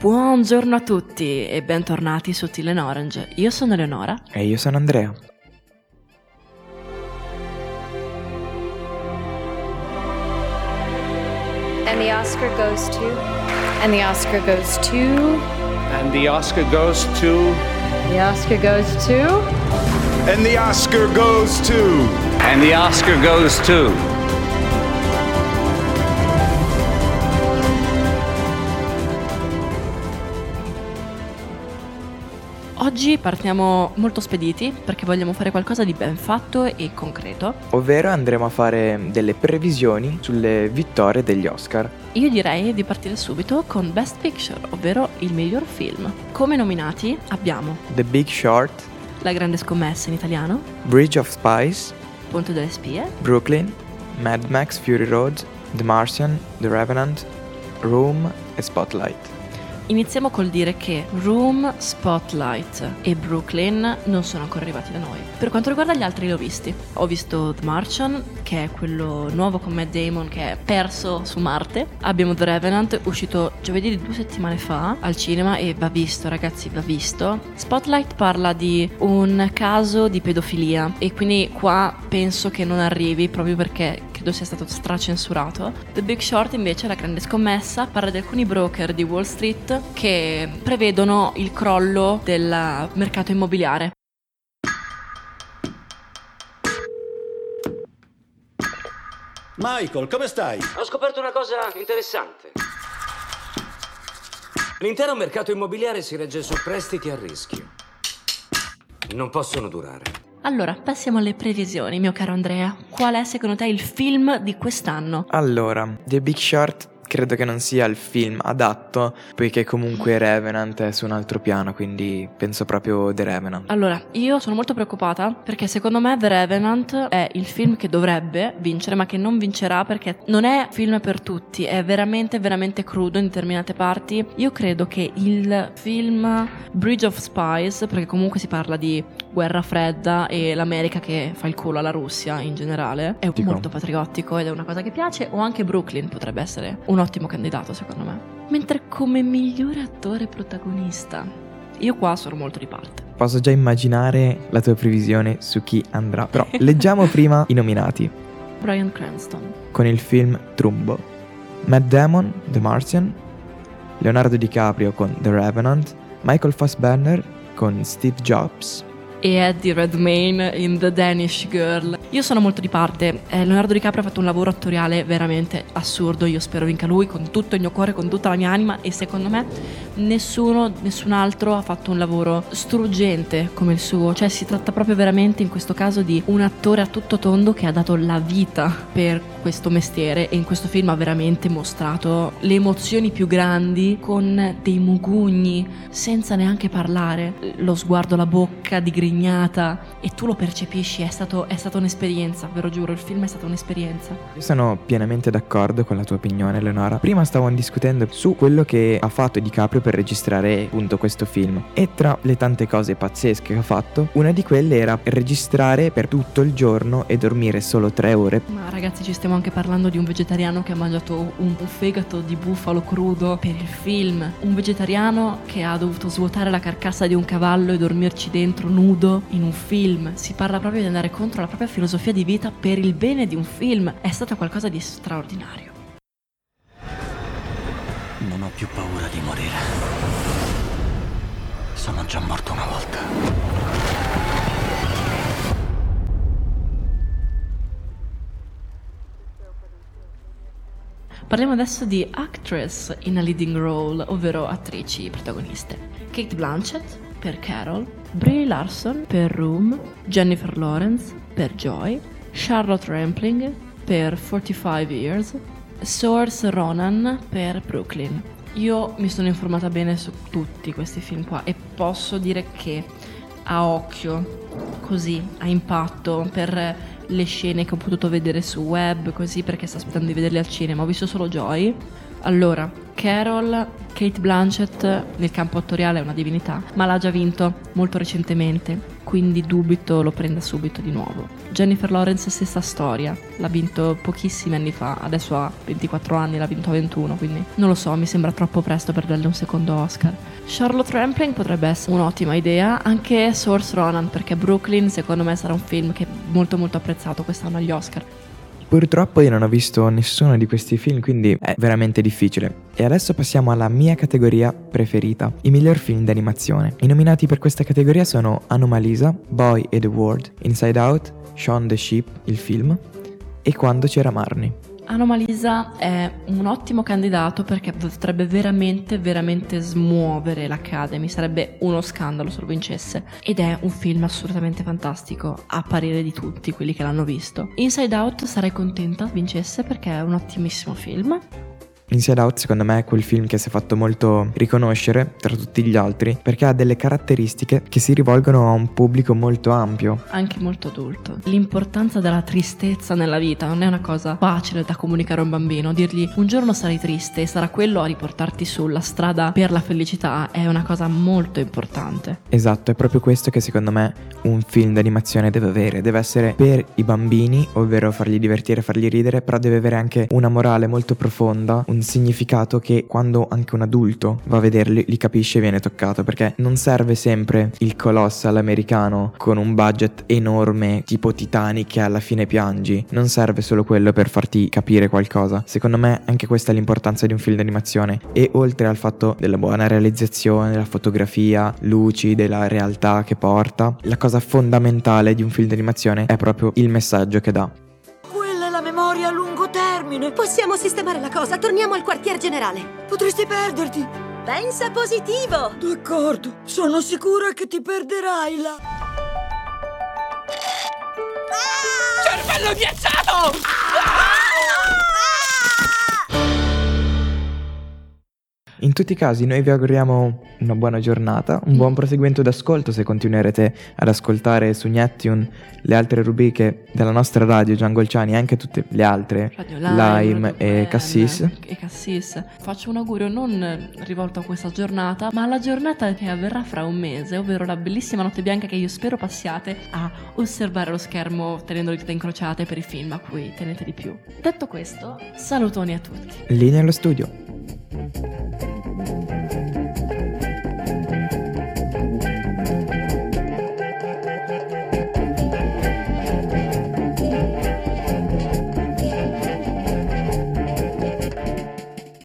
Buongiorno a tutti e bentornati su Till Orange. Io sono Eleonora. E io sono Andrea. And the Oscar goes to. And the Oscar goes to. And the Oscar goes to. The Oscar goes to. And the Oscar goes to. And the Oscar goes to. Oggi partiamo molto spediti perché vogliamo fare qualcosa di ben fatto e concreto. Ovvero andremo a fare delle previsioni sulle vittorie degli Oscar. Io direi di partire subito con Best Picture, ovvero il miglior film. Come nominati abbiamo The Big Short, La grande scommessa in italiano, Bridge of Spies, Ponte delle spie, Brooklyn, Mad Max Fury Road, The Martian, The Revenant, Room e Spotlight. Iniziamo col dire che Room, Spotlight e Brooklyn non sono ancora arrivati da noi. Per quanto riguarda gli altri li ho visti. Ho visto The Martian, che è quello nuovo con Matt Damon che è perso su Marte. Abbiamo The Revenant, uscito giovedì di due settimane fa al cinema e va visto ragazzi, va visto. Spotlight parla di un caso di pedofilia e quindi qua penso che non arrivi proprio perché credo sia stato stracensurato. The Big Short invece, la grande scommessa, parla di alcuni broker di Wall Street che prevedono il crollo del mercato immobiliare. Michael, come stai? Ho scoperto una cosa interessante. L'intero mercato immobiliare si regge su prestiti a rischio. Non possono durare. Allora, passiamo alle previsioni, mio caro Andrea. Qual è secondo te il film di quest'anno? Allora, The Big Short credo che non sia il film adatto, poiché comunque Revenant è su un altro piano, quindi penso proprio The Revenant. Allora, io sono molto preoccupata perché secondo me The Revenant è il film che dovrebbe vincere, ma che non vincerà perché non è film per tutti, è veramente, veramente crudo in determinate parti. Io credo che il film Bridge of Spies, perché comunque si parla di guerra fredda e l'America che fa il culo alla Russia in generale, è Dico. molto patriottico ed è una cosa che piace, o anche Brooklyn potrebbe essere un ottimo candidato secondo me. Mentre come migliore attore protagonista, io qua sono molto di parte. Posso già immaginare la tua previsione su chi andrà, però leggiamo prima i nominati. Brian Cranston, Con il film Trumbo, Matt Damon, The Martian, Leonardo DiCaprio con The Revenant, Michael Fassbender con Steve Jobs, e Eddie Redmayne in The Danish Girl. Io sono molto di parte. Eh, Leonardo DiCaprio ha fatto un lavoro attoriale veramente assurdo. Io spero vinca lui con tutto il mio cuore, con tutta la mia anima. E secondo me nessuno, nessun altro ha fatto un lavoro struggente come il suo. Cioè, si tratta proprio veramente in questo caso di un attore a tutto tondo che ha dato la vita per questo mestiere. E in questo film ha veramente mostrato le emozioni più grandi con dei mugugni senza neanche parlare. Lo sguardo, la bocca digrignata e tu lo percepisci, è, stato, è stata un'esperienza, ve lo giuro, il film è stata un'esperienza. Io sono pienamente d'accordo con la tua opinione, Eleonora. Prima stavamo discutendo su quello che ha fatto DiCaprio per registrare appunto questo film. E tra le tante cose pazzesche che ha fatto, una di quelle era registrare per tutto il giorno e dormire solo tre ore. Ma ragazzi, ci stiamo anche parlando di un vegetariano che ha mangiato un fegato di bufalo crudo per il film. Un vegetariano che ha dovuto svuotare la carcassa di un cavallo e dormirci dentro nudo in un film. Si parla proprio di andare contro la propria filosofia di vita per il bene di un film. È stato qualcosa di straordinario. Non ho più paura di morire. Sono già morto una volta. Parliamo adesso di actress in a leading role, ovvero attrici protagoniste. Kate Blanchett per Carol, Brie Larson per Room, Jennifer Lawrence per Joy, Charlotte Rampling per 45 Years, Saoirse Ronan per Brooklyn. Io mi sono informata bene su tutti questi film qua e posso dire che a occhio, così, a impatto, per le scene che ho potuto vedere su web, così perché sto aspettando di vederle al cinema. Ho visto solo Joy. Allora, Carol, Kate Blanchett nel campo attoriale è una divinità, ma l'ha già vinto molto recentemente, quindi dubito lo prenda subito di nuovo. Jennifer Lawrence stessa storia, l'ha vinto pochissimi anni fa, adesso ha 24 anni, l'ha vinto a 21, quindi non lo so, mi sembra troppo presto per darle un secondo Oscar. Charlotte Rampling potrebbe essere un'ottima idea, anche Source Ronan, perché Brooklyn secondo me sarà un film che è molto molto apprezzato quest'anno agli Oscar. Purtroppo io non ho visto nessuno di questi film, quindi è veramente difficile. E adesso passiamo alla mia categoria preferita, i miglior film d'animazione. I nominati per questa categoria sono Anomalisa, Boy e the World, Inside Out, Shaun the Sheep, il film, e Quando c'era Marnie. Anomalisa è un ottimo candidato perché potrebbe veramente, veramente smuovere l'Academy. Sarebbe uno scandalo se lo vincesse. Ed è un film assolutamente fantastico, a parere di tutti quelli che l'hanno visto. Inside Out sarei contenta vincesse perché è un ottimissimo film. Inside Out secondo me è quel film che si è fatto molto riconoscere tra tutti gli altri perché ha delle caratteristiche che si rivolgono a un pubblico molto ampio. Anche molto adulto. L'importanza della tristezza nella vita non è una cosa facile da comunicare a un bambino. Dirgli un giorno sarai triste e sarà quello a riportarti sulla strada per la felicità è una cosa molto importante. Esatto, è proprio questo che secondo me un film d'animazione deve avere. Deve essere per i bambini, ovvero fargli divertire, fargli ridere, però deve avere anche una morale molto profonda, un significato che quando anche un adulto va a vederli li capisce e viene toccato perché non serve sempre il colossal americano con un budget enorme tipo Titanic che alla fine piangi. Non serve solo quello per farti capire qualcosa. Secondo me anche questa è l'importanza di un film d'animazione. E oltre al fatto della buona realizzazione della fotografia luci della realtà che porta la cosa fondamentale di un film d'animazione è proprio il messaggio che dà sistemare la cosa, torniamo al quartier generale. Potresti perderti. Pensa positivo! D'accordo, sono sicura che ti perderai là. Cervello ghiacciato! In tutti i casi noi vi auguriamo una buona giornata, un buon proseguimento d'ascolto se continuerete ad ascoltare su Neptune le altre rubriche della nostra radio Giangolciani e anche tutte le altre, Radio Lime, Radio e Band Cassis. E Cassis. Faccio un augurio non rivolto a questa giornata, ma alla giornata che avverrà fra un mese, ovvero la bellissima notte bianca che io spero passiate a osservare lo schermo tenendo le dita incrociate per i film a cui tenete di più. Detto questo, salutoni a tutti. Lì nello studio.